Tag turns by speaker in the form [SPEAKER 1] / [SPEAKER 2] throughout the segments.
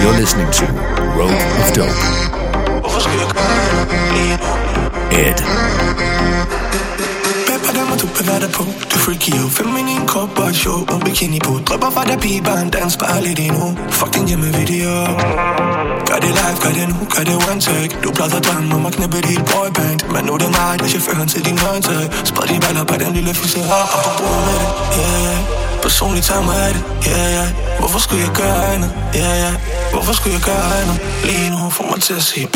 [SPEAKER 1] You're listening to Road of Dope. Ed.
[SPEAKER 2] private på? Du freaky og feminin krop og show Og bikini på. Drøber fra der pigebaren Dans bare lidt endnu. Fuck din hjemmevideo. Gør det live, gør det nu, gør det one take. Du plejede drømme om at knippe dit boyband. Men nu er det mig, der er chaufføren til din håndtag. Spred de baller på den lille fisse Og på med det, yeah Personligt tager mig af det, yeah, yeah Hvorfor skulle jeg gøre andet, yeah, yeah Hvorfor skulle jeg gøre andet? Lige nu får mig til at sige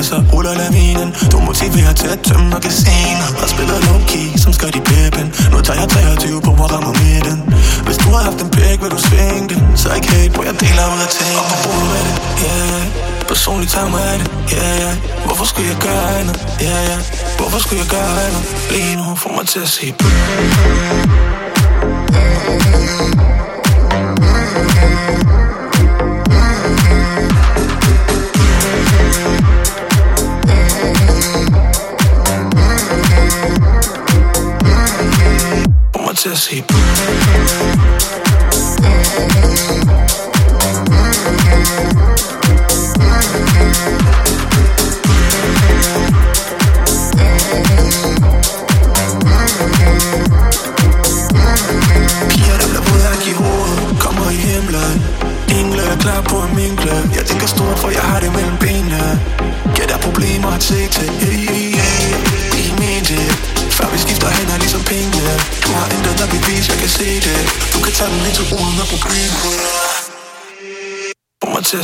[SPEAKER 2] og så ruller lavinen. Du motiverer til at tømme magasinet Og spiller low-key som skal i pippen. Nu tager jeg 23 på, hvor rammer midten. Hvis du har haft en pæk, vil du svinge den. Så ikke hate, hvor jeg deler ud af ting. Og på bordet med det, yeah Personligt tager mig af det, yeah, yeah Hvorfor skulle jeg gøre andet, yeah, yeah Hvorfor skulle jeg gøre andet? Lige nu får mig til at se sige til at se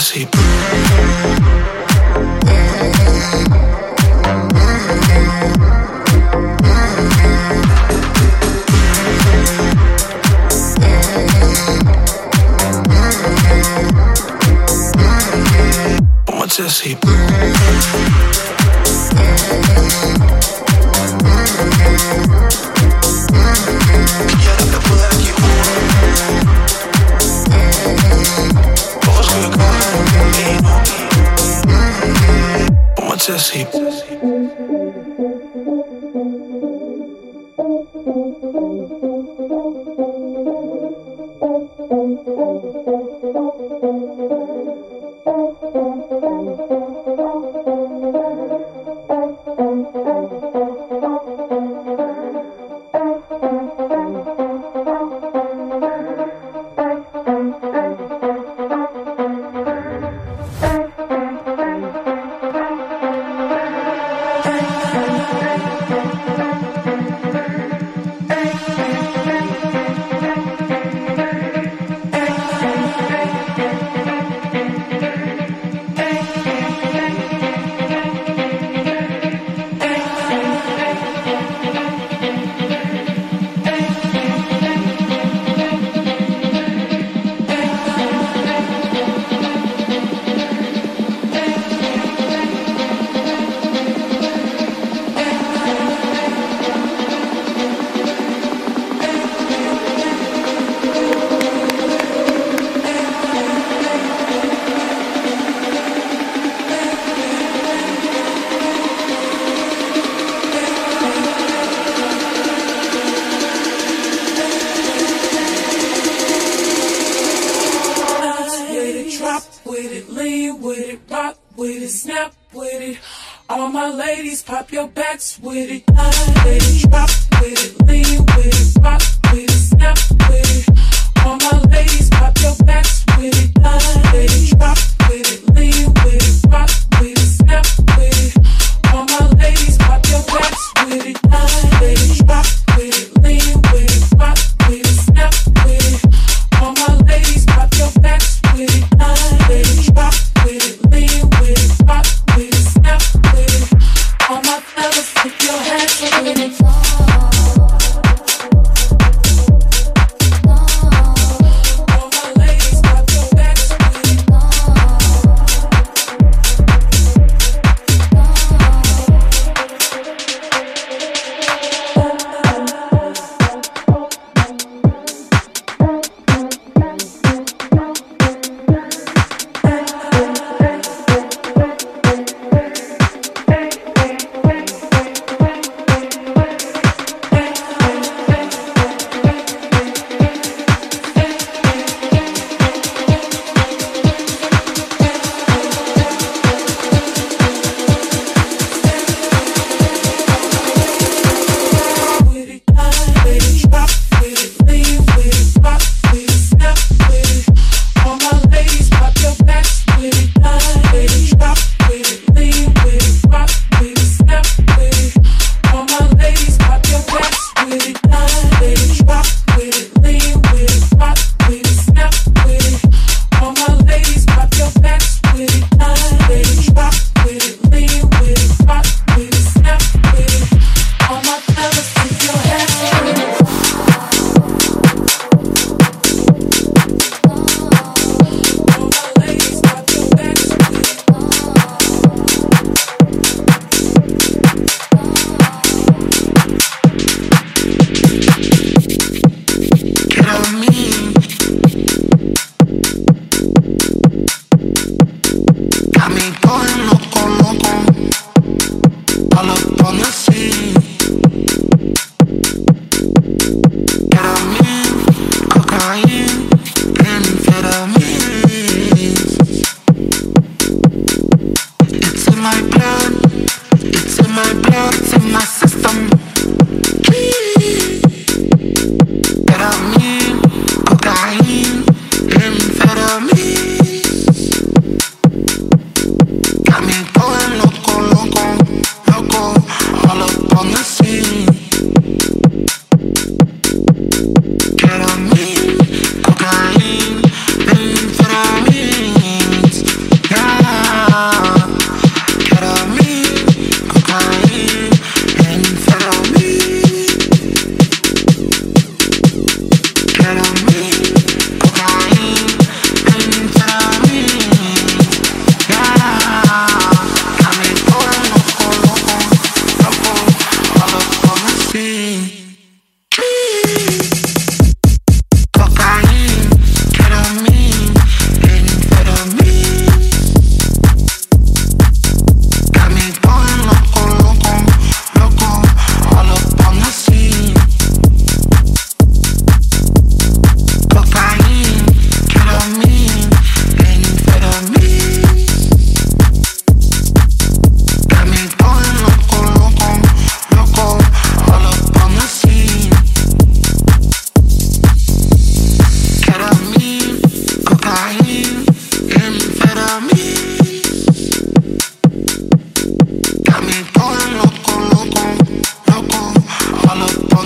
[SPEAKER 2] Få mig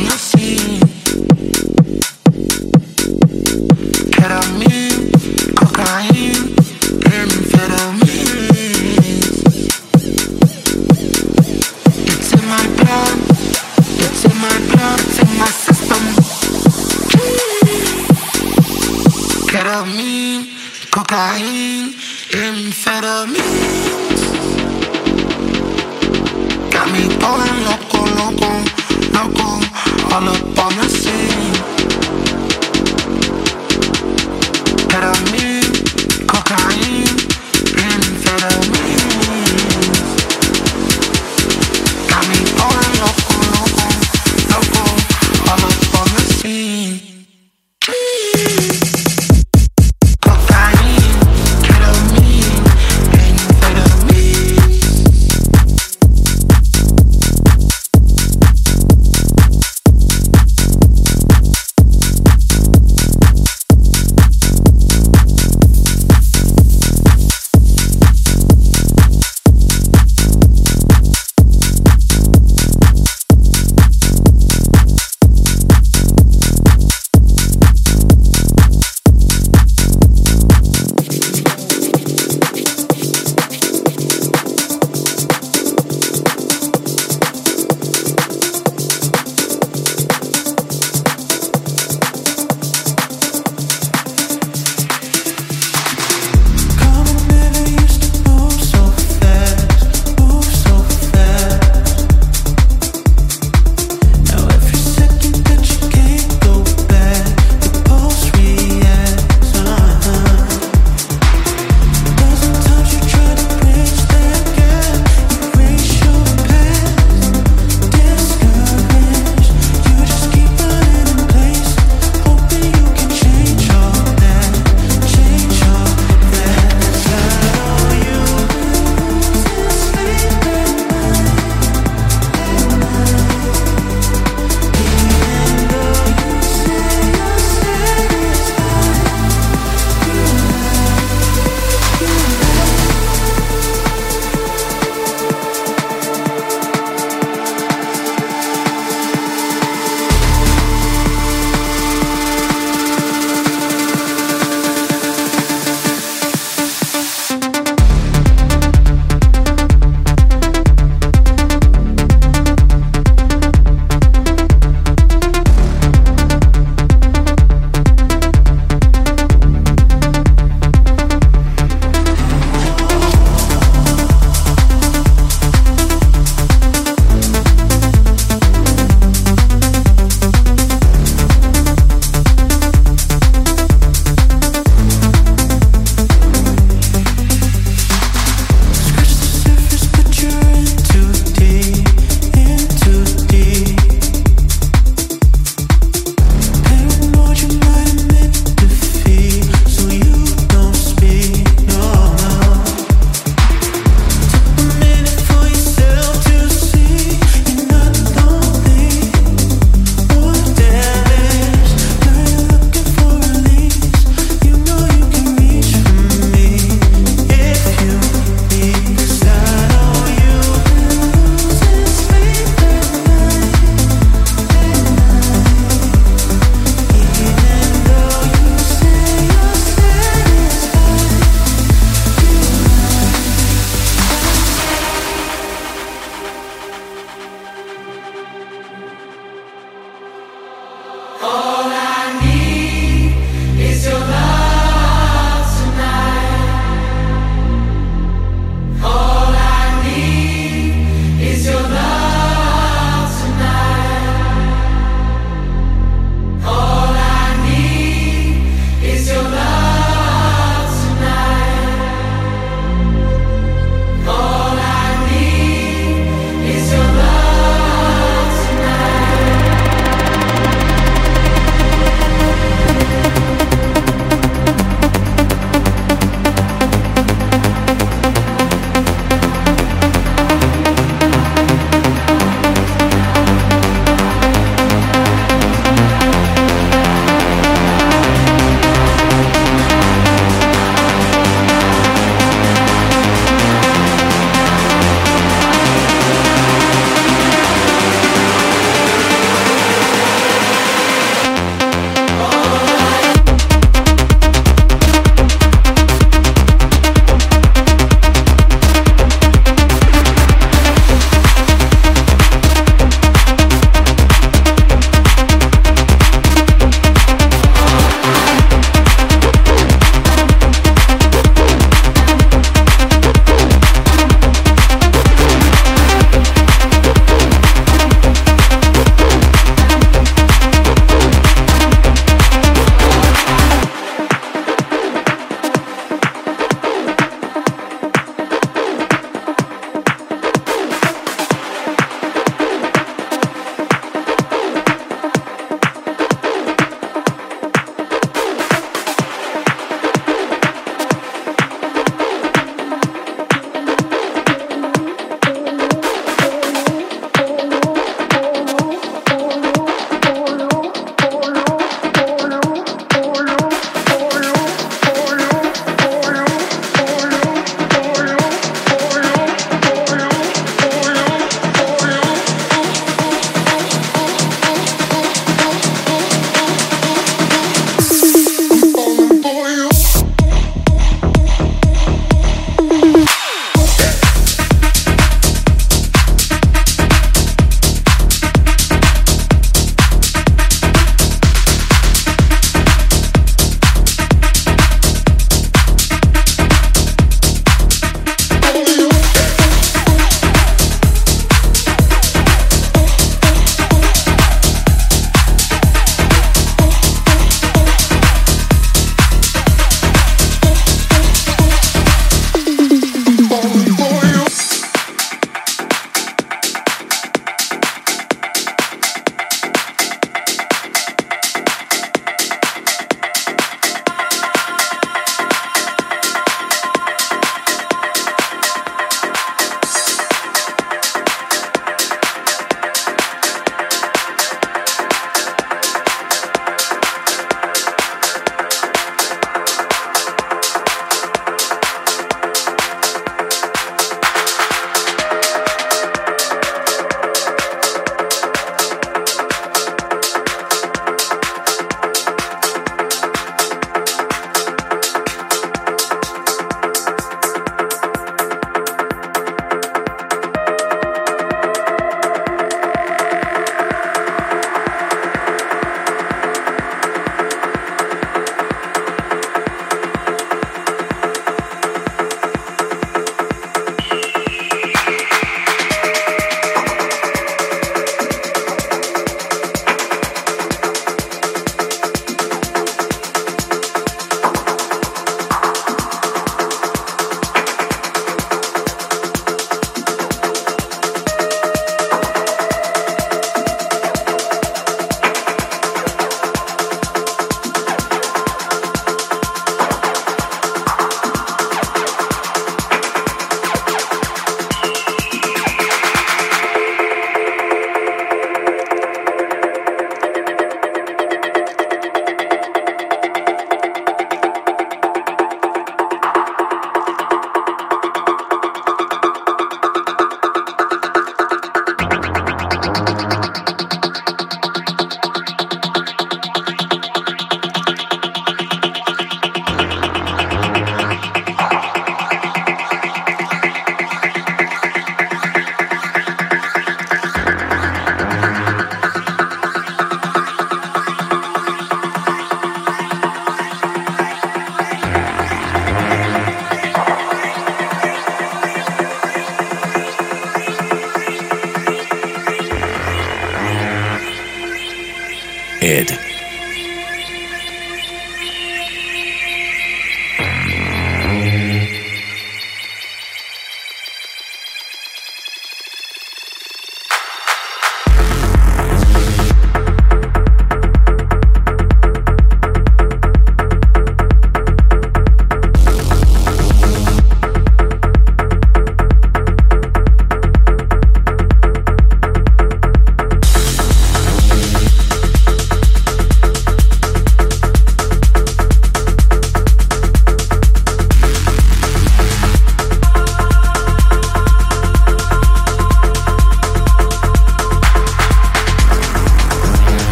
[SPEAKER 3] promise.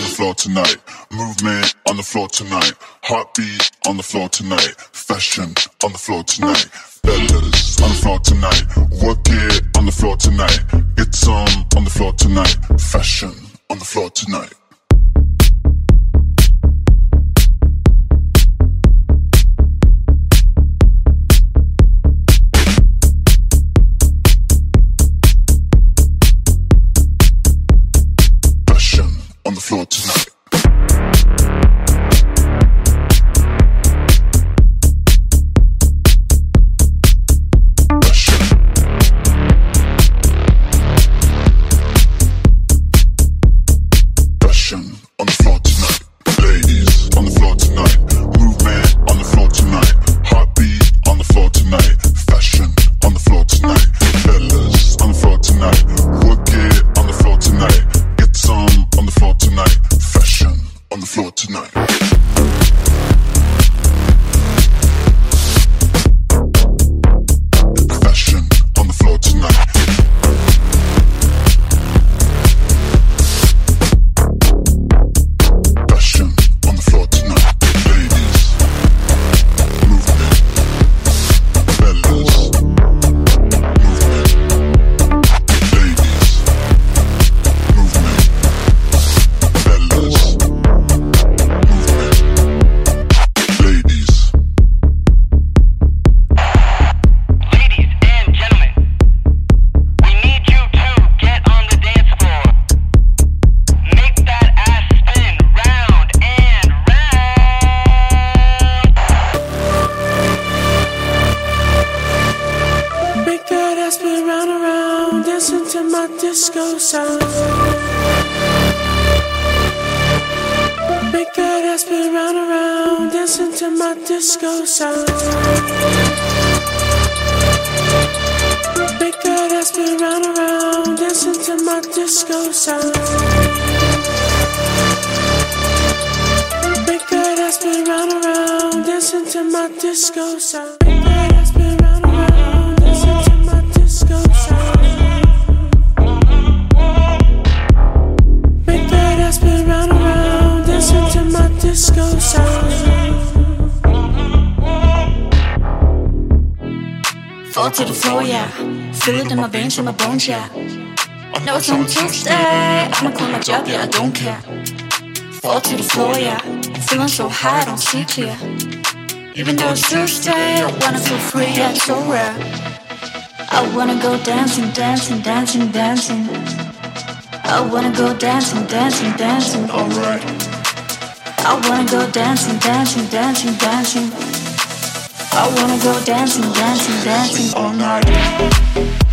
[SPEAKER 3] On the floor tonight, movement on the floor tonight, heartbeat on the floor tonight, fashion on the floor tonight, fellas on the floor tonight, work it on the floor tonight, get some on the floor tonight, fashion on the floor tonight.
[SPEAKER 4] Floor, yeah. My veins, in my bones, yeah.
[SPEAKER 5] No, it's on Tuesday. I'ma quit my job, yeah, I don't care. Fall to the floor, yeah. Feeling so high, I don't see clear. Even though it's Tuesday, I wanna feel free, yeah, it's so rare. I wanna go dancing, dancing, dancing, dancing. I wanna go dancing, dancing, dancing, alright. I wanna go dancing, dancing, dancing, dancing. I wanna go dancing, dancing, dancing all night.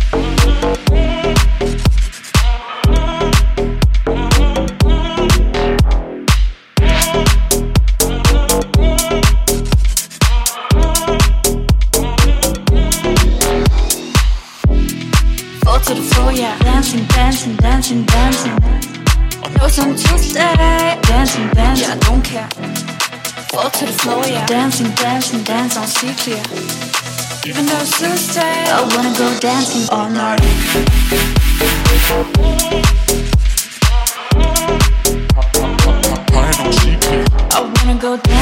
[SPEAKER 5] Dancing, dancing, dancing. No, it's on Tuesday. Dancing, dancing, yeah, I don't care. Fall to the floor, yeah. Dancing, dancing, dance on see clear. Even though it's Tuesday, I wanna go dancing all night. I wanna go dancing. Dancing,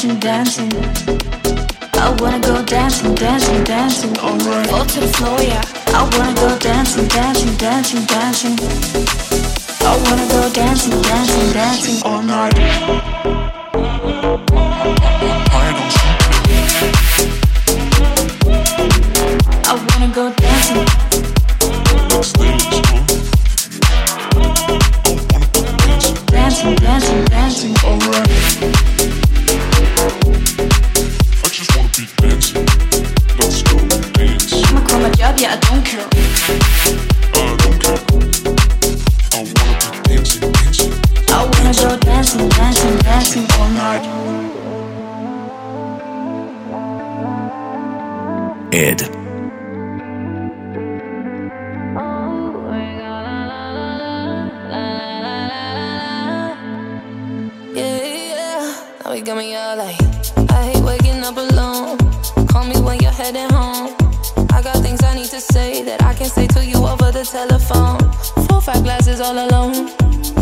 [SPEAKER 5] dancing, dancing. I wanna go dancing, dancing, dancing. Oh, Alright. Fall to the floor, yeah. I wanna go dancing, dancing, dancing, dancing. I wanna go dancing, dancing, dancing oh, all night.
[SPEAKER 1] Ed.
[SPEAKER 6] got me all like, I hate waking up alone. Call me when you're heading home. I got things I need to say that I can't say to you over the telephone. Four, five glasses all alone.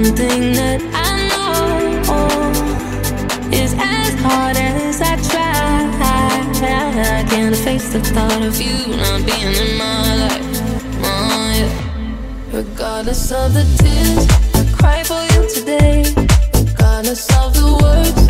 [SPEAKER 6] One thing that I know is as hard as I try, I can't face the thought of you not being in my life. Oh, Regardless of the tears I cry for you today. Regardless of the words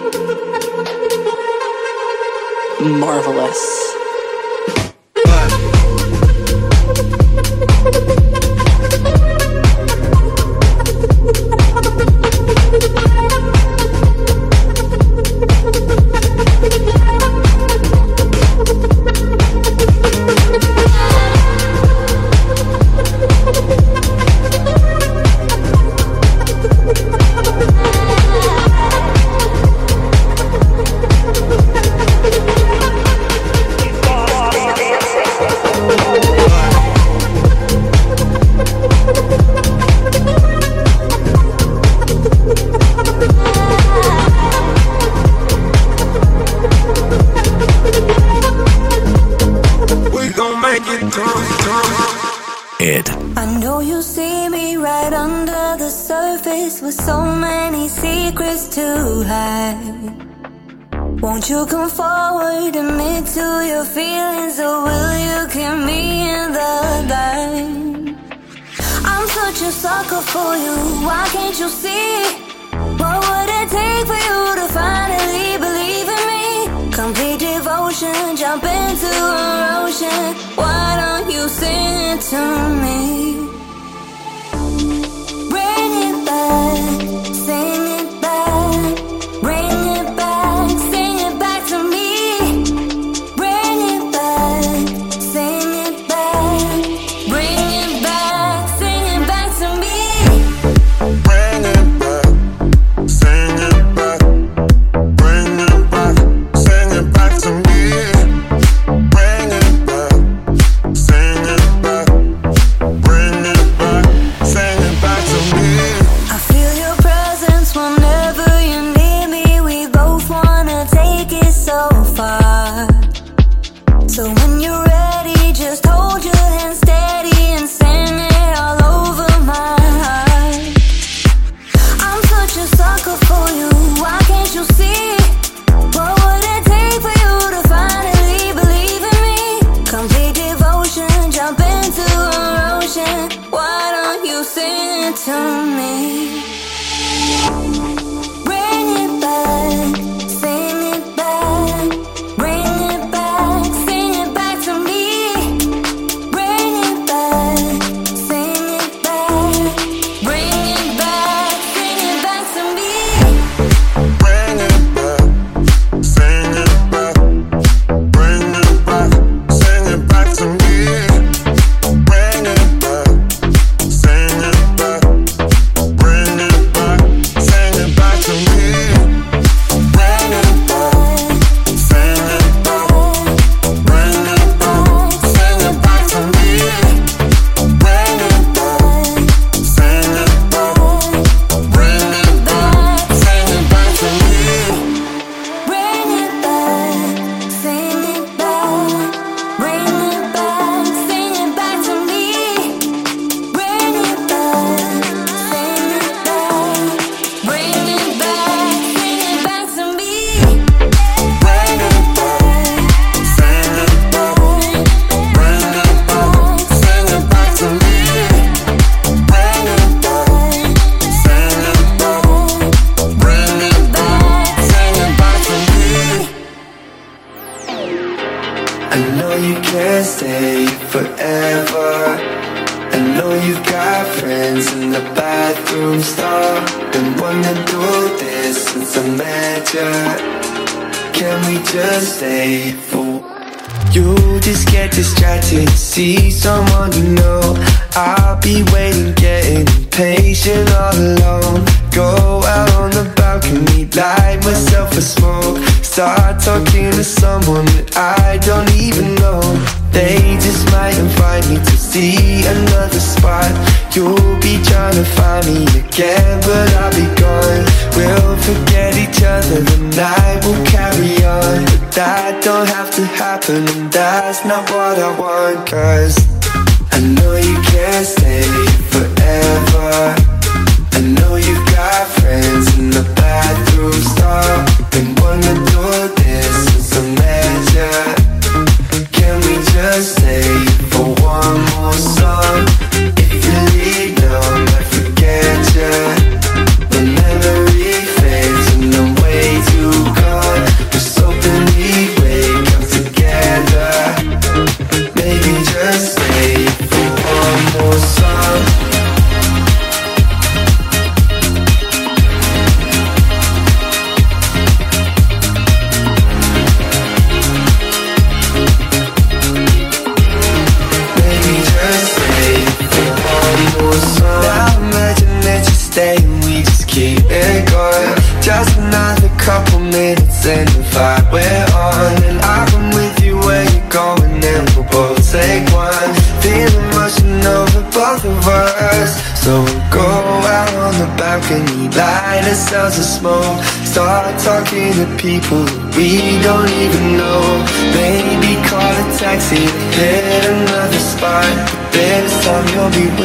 [SPEAKER 7] marvelous. sucker for you. Why can't you see? What would it take for you to finally believe in me? Complete devotion, jump into our ocean. Why don't you sing it to me? And that's not what I want, cause people we don't even know. Baby, call a taxi, hit another spot. This time you'll be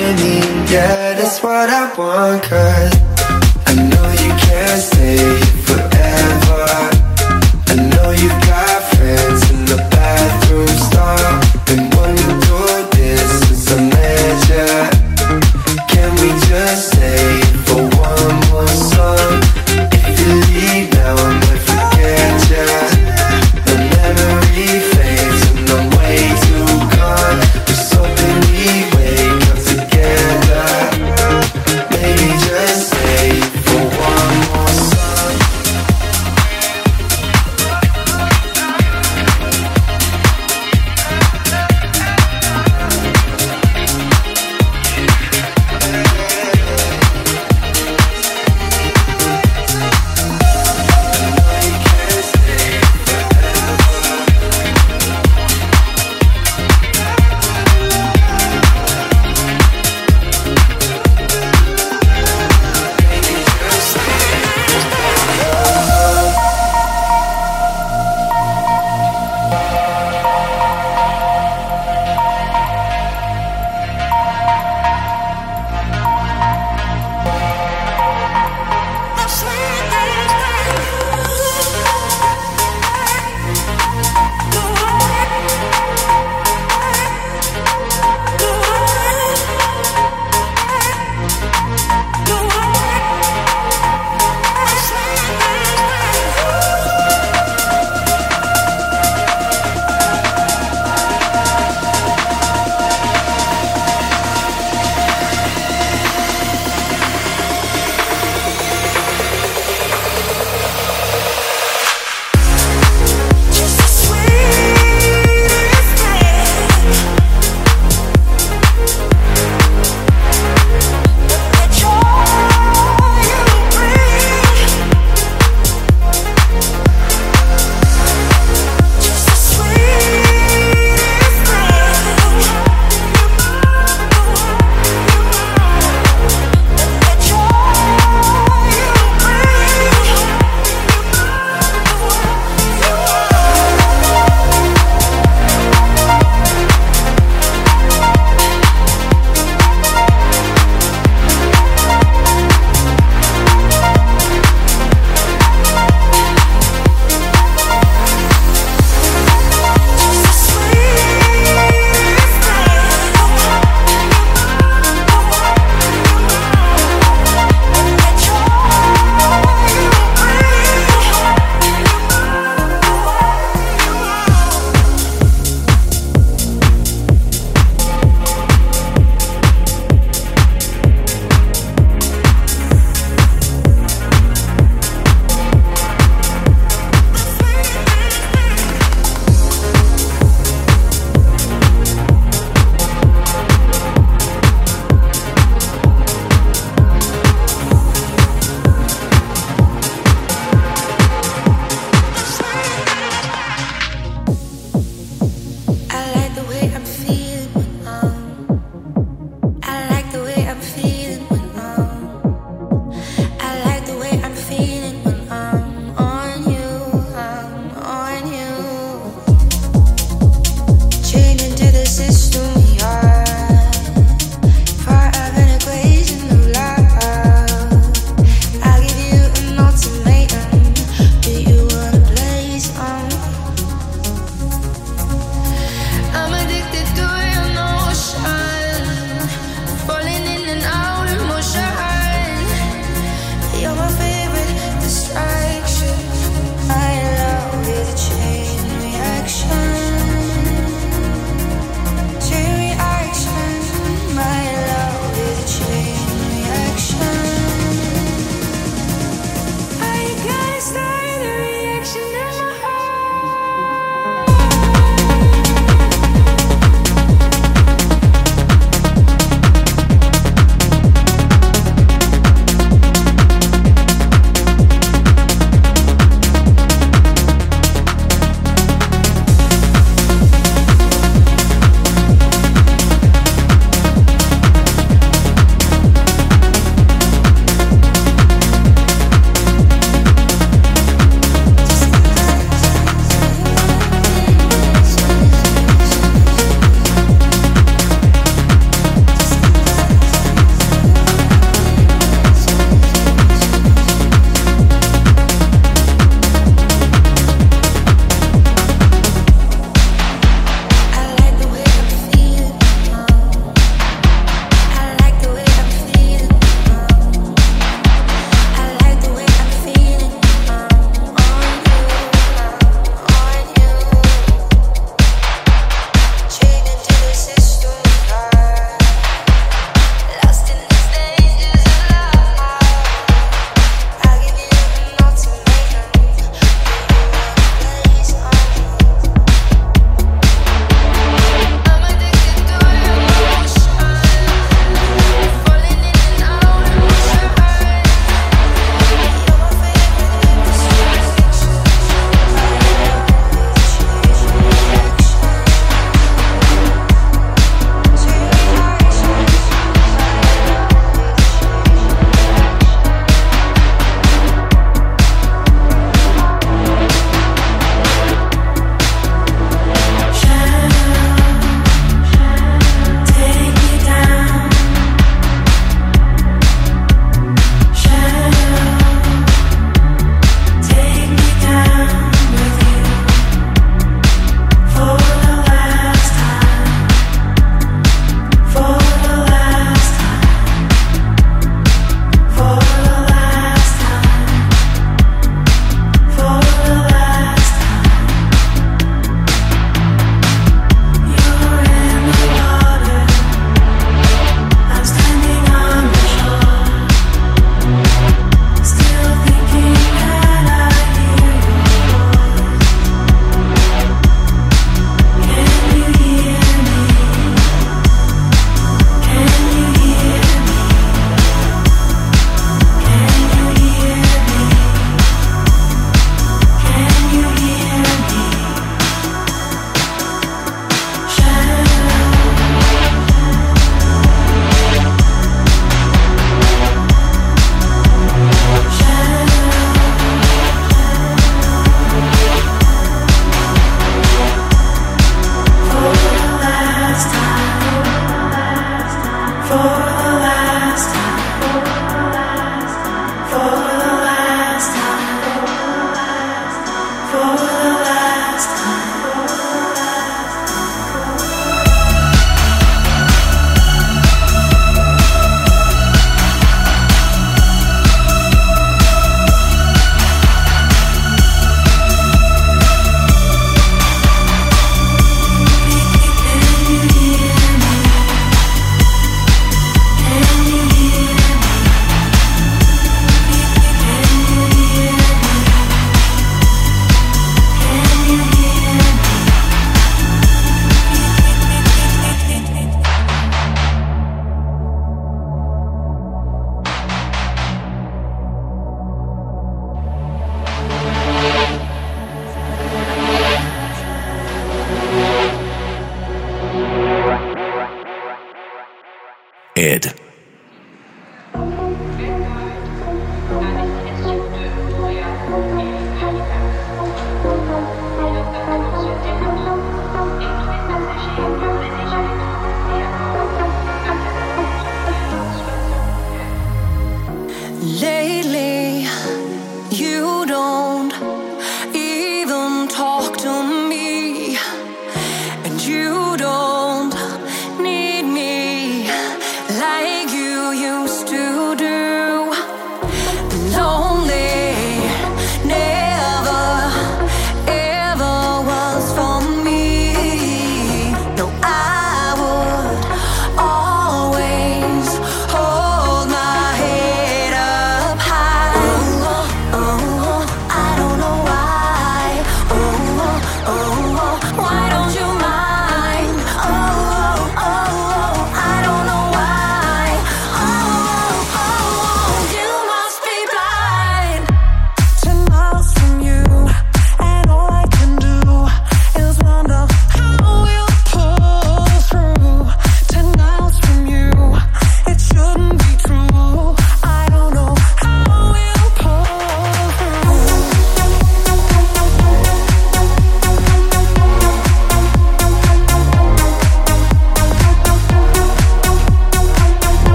[SPEAKER 6] Ed.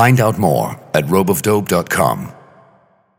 [SPEAKER 6] Find out more at ropeofdope.com.